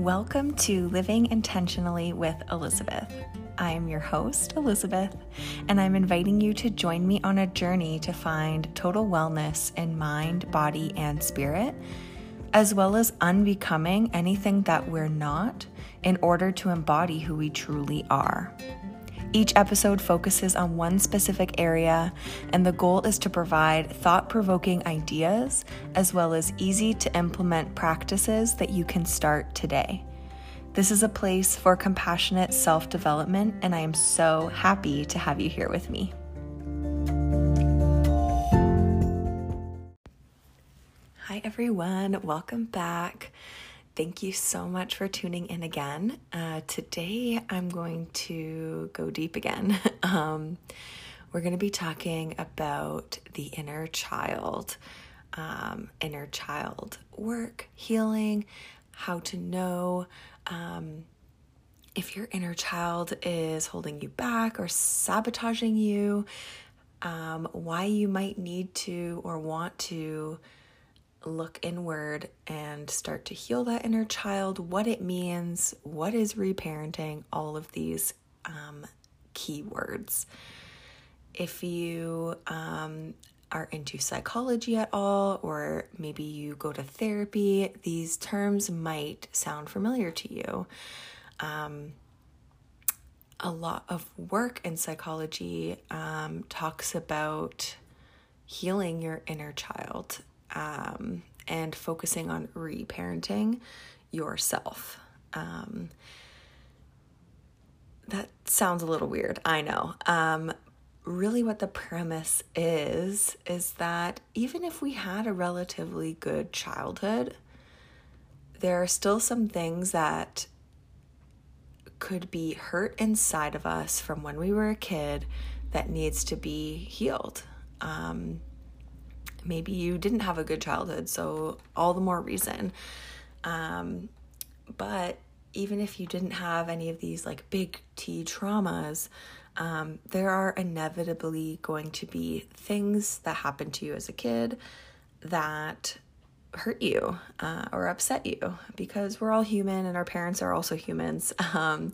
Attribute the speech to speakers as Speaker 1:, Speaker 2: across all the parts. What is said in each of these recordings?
Speaker 1: Welcome to Living Intentionally with Elizabeth. I am your host, Elizabeth, and I'm inviting you to join me on a journey to find total wellness in mind, body, and spirit, as well as unbecoming anything that we're not in order to embody who we truly are. Each episode focuses on one specific area, and the goal is to provide thought provoking ideas as well as easy to implement practices that you can start today. This is a place for compassionate self development, and I am so happy to have you here with me. Hi, everyone. Welcome back. Thank you so much for tuning in again. Uh, today, I'm going to go deep again. um, we're going to be talking about the inner child, um, inner child work, healing, how to know um, if your inner child is holding you back or sabotaging you, um, why you might need to or want to look inward and start to heal that inner child, what it means, what is reparenting, all of these um, keywords. If you um, are into psychology at all, or maybe you go to therapy, these terms might sound familiar to you. Um, a lot of work in psychology um, talks about healing your inner child um, and focusing on reparenting yourself. Um, that sounds a little weird, I know. Um, really, what the premise is, is that even if we had a relatively good childhood, there are still some things that could be hurt inside of us from when we were a kid that needs to be healed. Um, maybe you didn't have a good childhood, so all the more reason. Um, but even if you didn't have any of these like big T traumas, um, there are inevitably going to be things that happen to you as a kid that hurt you uh, or upset you because we're all human and our parents are also humans. Um,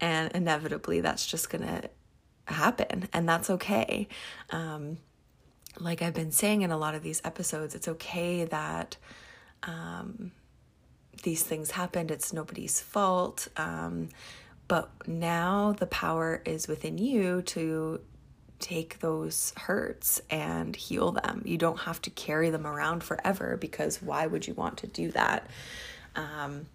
Speaker 1: and inevitably, that's just going to happen, and that's okay. Um, like I've been saying in a lot of these episodes, it's okay that um, these things happened. It's nobody's fault. Um, but now the power is within you to take those hurts and heal them. You don't have to carry them around forever because why would you want to do that? Um,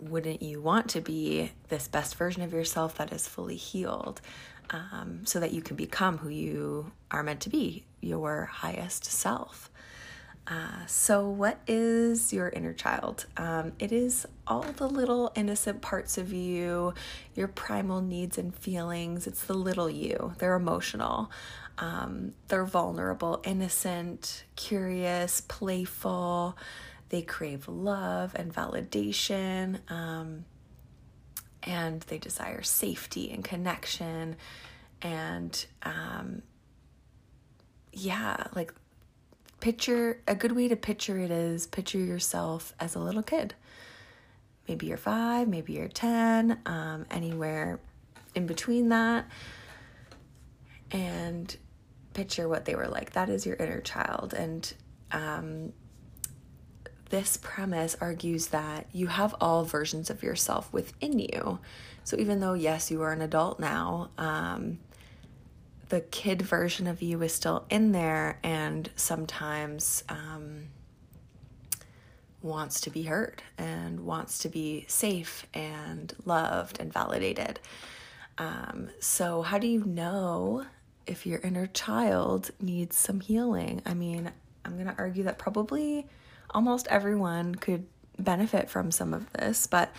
Speaker 1: wouldn't you want to be this best version of yourself that is fully healed um, so that you can become who you are meant to be, your highest self? Uh, so, what is your inner child? Um, it is all the little innocent parts of you, your primal needs and feelings. It's the little you. They're emotional, um, they're vulnerable, innocent, curious, playful. They crave love and validation, um, and they desire safety and connection. And um, yeah, like picture a good way to picture it is picture yourself as a little kid. Maybe you're five, maybe you're 10, um, anywhere in between that. And picture what they were like. That is your inner child. And um, this premise argues that you have all versions of yourself within you. So even though, yes, you are an adult now, um, the kid version of you is still in there and sometimes um, wants to be heard and wants to be safe and loved and validated. Um, so, how do you know if your inner child needs some healing? I mean, I'm going to argue that probably almost everyone could benefit from some of this, but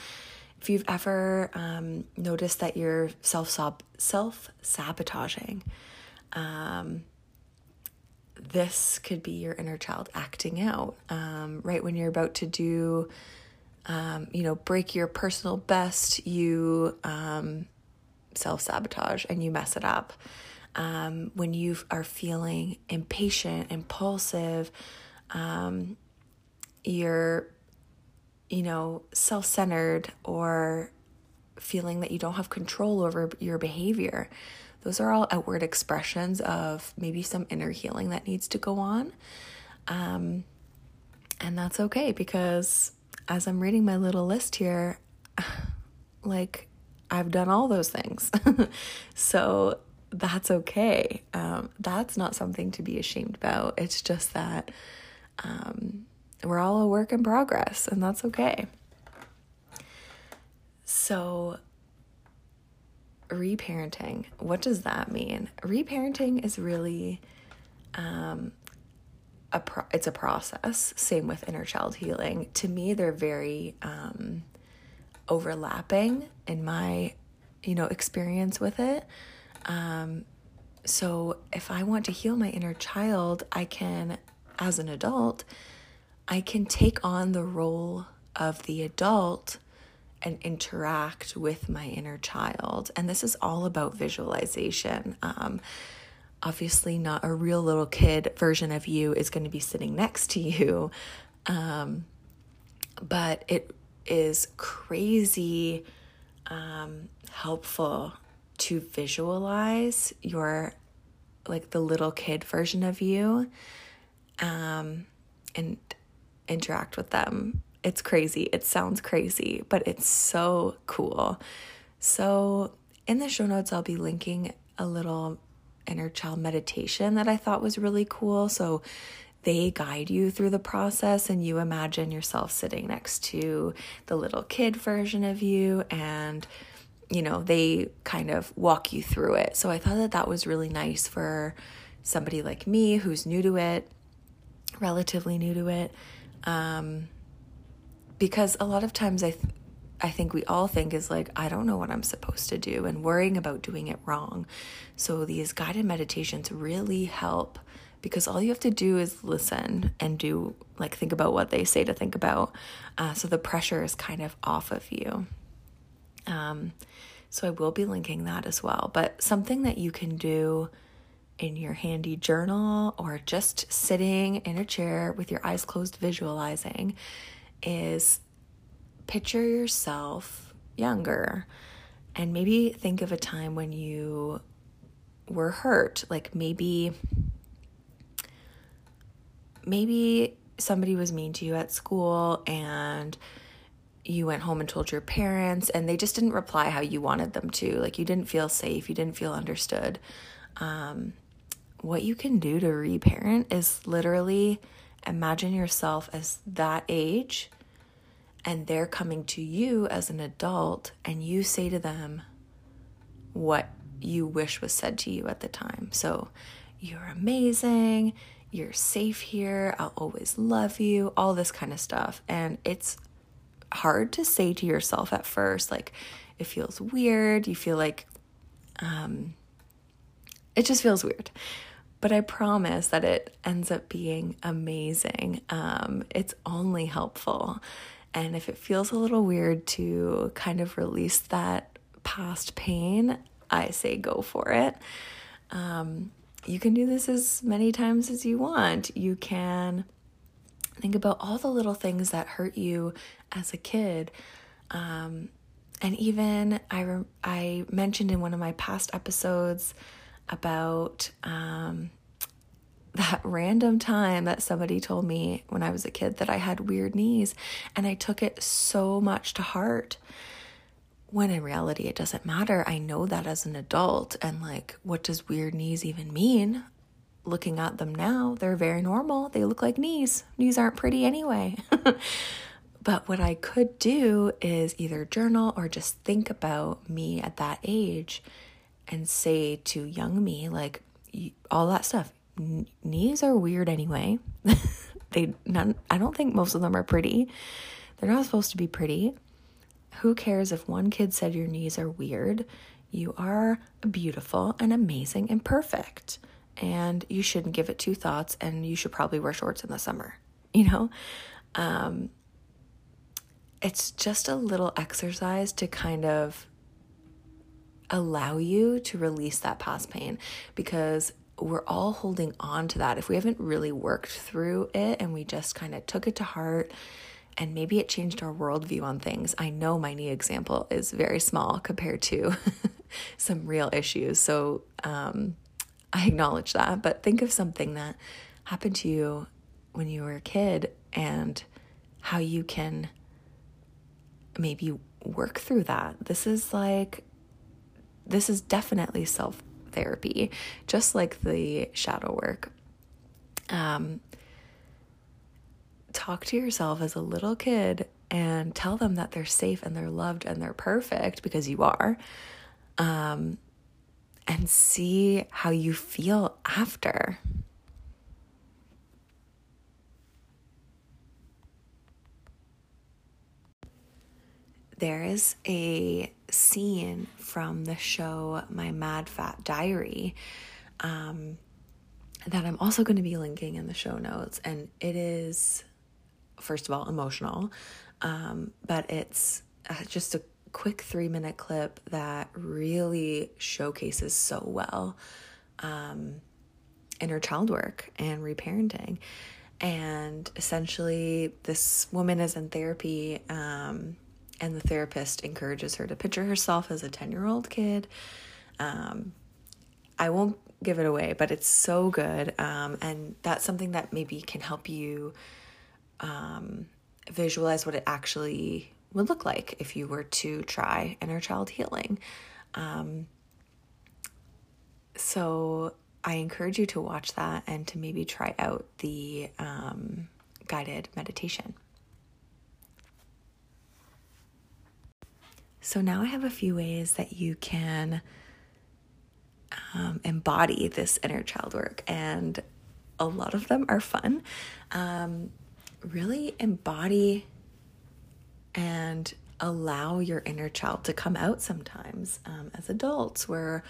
Speaker 1: if you've ever um, noticed that you're self self sabotaging, um, this could be your inner child acting out um, right when you're about to do, um, you know, break your personal best. You um, self sabotage and you mess it up. Um, when you are feeling impatient, impulsive, you're you know, self centered or feeling that you don't have control over your behavior. Those are all outward expressions of maybe some inner healing that needs to go on. Um, and that's okay because as I'm reading my little list here, like I've done all those things. so that's okay. Um, that's not something to be ashamed about. It's just that um, we're all a work in progress, and that's okay. So, reparenting, what does that mean? Reparenting is really um, a pro- it's a process. Same with inner child healing. To me, they're very um, overlapping in my you know experience with it. Um, so if I want to heal my inner child, I can, as an adult, I can take on the role of the adult and interact with my inner child. And this is all about visualization. Um, obviously, not a real little kid version of you is going to be sitting next to you, um, but it is crazy um, helpful to visualize your like the little kid version of you um, and interact with them. It's crazy. It sounds crazy, but it's so cool. So, in the show notes, I'll be linking a little inner child meditation that I thought was really cool. So, they guide you through the process, and you imagine yourself sitting next to the little kid version of you and you know, they kind of walk you through it. So I thought that that was really nice for somebody like me who's new to it, relatively new to it. Um, because a lot of times I, th- I think we all think is like, I don't know what I'm supposed to do and worrying about doing it wrong. So these guided meditations really help because all you have to do is listen and do, like, think about what they say to think about. Uh, so the pressure is kind of off of you. Um, so I will be linking that as well. But something that you can do in your handy journal or just sitting in a chair with your eyes closed visualizing is picture yourself younger. And maybe think of a time when you were hurt like maybe maybe somebody was mean to you at school and you went home and told your parents and they just didn't reply how you wanted them to. Like you didn't feel safe you didn't feel understood. Um, what you can do to reparent is literally imagine yourself as that age and they're coming to you as an adult and you say to them what you wish was said to you at the time so you're amazing you're safe here i'll always love you all this kind of stuff and it's hard to say to yourself at first. Like it feels weird. You feel like um, it just feels weird. But I promise that it ends up being amazing. Um, it's only helpful. And if it feels a little weird to kind of release that past pain, I say go for it. Um, you can do this as many times as you want. You can think about all the little things that hurt you as a kid. Um, and even I, re- I mentioned in one of my past episodes about um, that random time that somebody told me when I was a kid that I had weird knees, and I took it so much to heart. When in reality, it doesn't matter. I know that as an adult, and like, what does weird knees even mean? Looking at them now, they're very normal. They look like knees. Knees aren't pretty anyway. But what I could do is either journal or just think about me at that age and say to young me, like, all that stuff. knees are weird anyway. they none I don't think most of them are pretty. They're not supposed to be pretty. Who cares if one kid said your knees are weird? You are beautiful and amazing and perfect. And you shouldn't give it two thoughts and you should probably wear shorts in the summer. You know? Um, it's just a little exercise to kind of allow you to release that past pain because we're all holding on to that. If we haven't really worked through it and we just kind of took it to heart and maybe it changed our worldview on things. I know my knee example is very small compared to some real issues. So um, I acknowledge that. But think of something that happened to you when you were a kid and how you can maybe work through that. This is like, this is definitely self therapy, just like the shadow work. Um, talk to yourself as a little kid and tell them that they're safe and they're loved and they're perfect because you are. Um, and see how you feel after. There is a scene from the show My Mad Fat Diary um, that I'm also going to be linking in the show notes. And it is, first of all, emotional, um, but it's uh, just a quick three minute clip that really showcases so well um, inner child work and reparenting. And essentially, this woman is in therapy. Um, and the therapist encourages her to picture herself as a 10 year old kid. Um, I won't give it away, but it's so good. Um, and that's something that maybe can help you um, visualize what it actually would look like if you were to try inner child healing. Um, so I encourage you to watch that and to maybe try out the um, guided meditation. So now I have a few ways that you can um, embody this inner child work, and a lot of them are fun. Um, really embody and allow your inner child to come out sometimes. Um, as adults, we're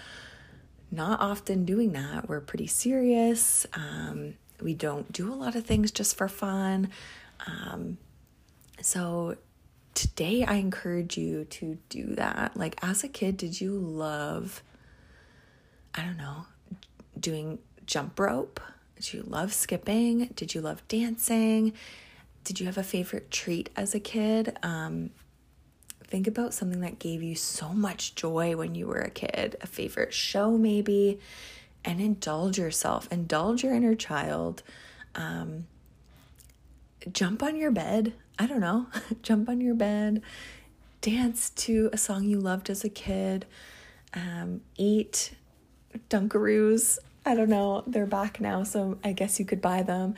Speaker 1: not often doing that. We're pretty serious. Um, we don't do a lot of things just for fun. Um, so today I encourage you to do that. Like as a kid, did you love, I don't know, doing jump rope? Did you love skipping? Did you love dancing? Did you have a favorite treat as a kid? Um, think about something that gave you so much joy when you were a kid, a favorite show maybe, and indulge yourself, indulge your inner child. Um, jump on your bed. I don't know, jump on your bed, dance to a song you loved as a kid, um, eat Dunkaroos. I don't know, they're back now, so I guess you could buy them.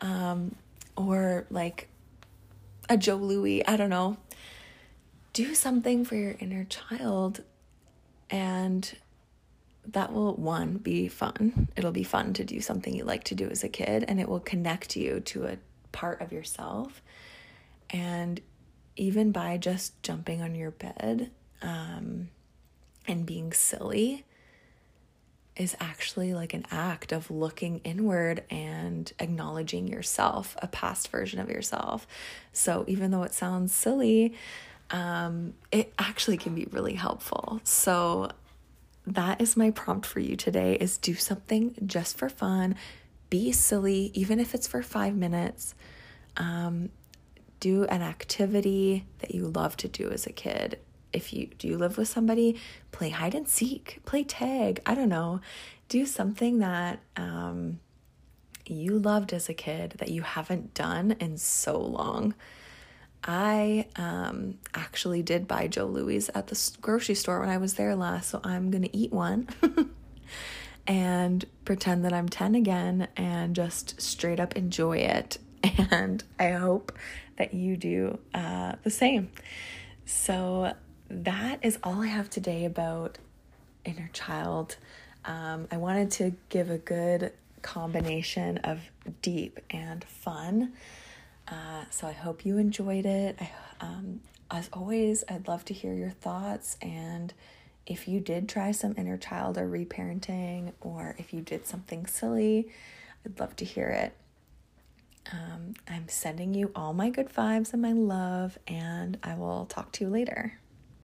Speaker 1: Um, or like a Joe Louis, I don't know. Do something for your inner child, and that will, one, be fun. It'll be fun to do something you like to do as a kid, and it will connect you to a part of yourself. And even by just jumping on your bed um, and being silly is actually like an act of looking inward and acknowledging yourself, a past version of yourself. So even though it sounds silly, um, it actually can be really helpful. So that is my prompt for you today is do something just for fun be silly, even if it's for five minutes. Um, do an activity that you love to do as a kid. If you do you live with somebody, play hide and seek, play tag. I don't know. Do something that um, you loved as a kid that you haven't done in so long. I um, actually did buy Joe Louis at the grocery store when I was there last, so I'm gonna eat one. and pretend that I'm 10 again and just straight up enjoy it. And I hope that you do uh, the same. So, that is all I have today about inner child. Um, I wanted to give a good combination of deep and fun. Uh, so, I hope you enjoyed it. I, um, as always, I'd love to hear your thoughts and if you did try some inner child or reparenting, or if you did something silly, I'd love to hear it. Um, I'm sending you all my good vibes and my love, and I will talk to you later.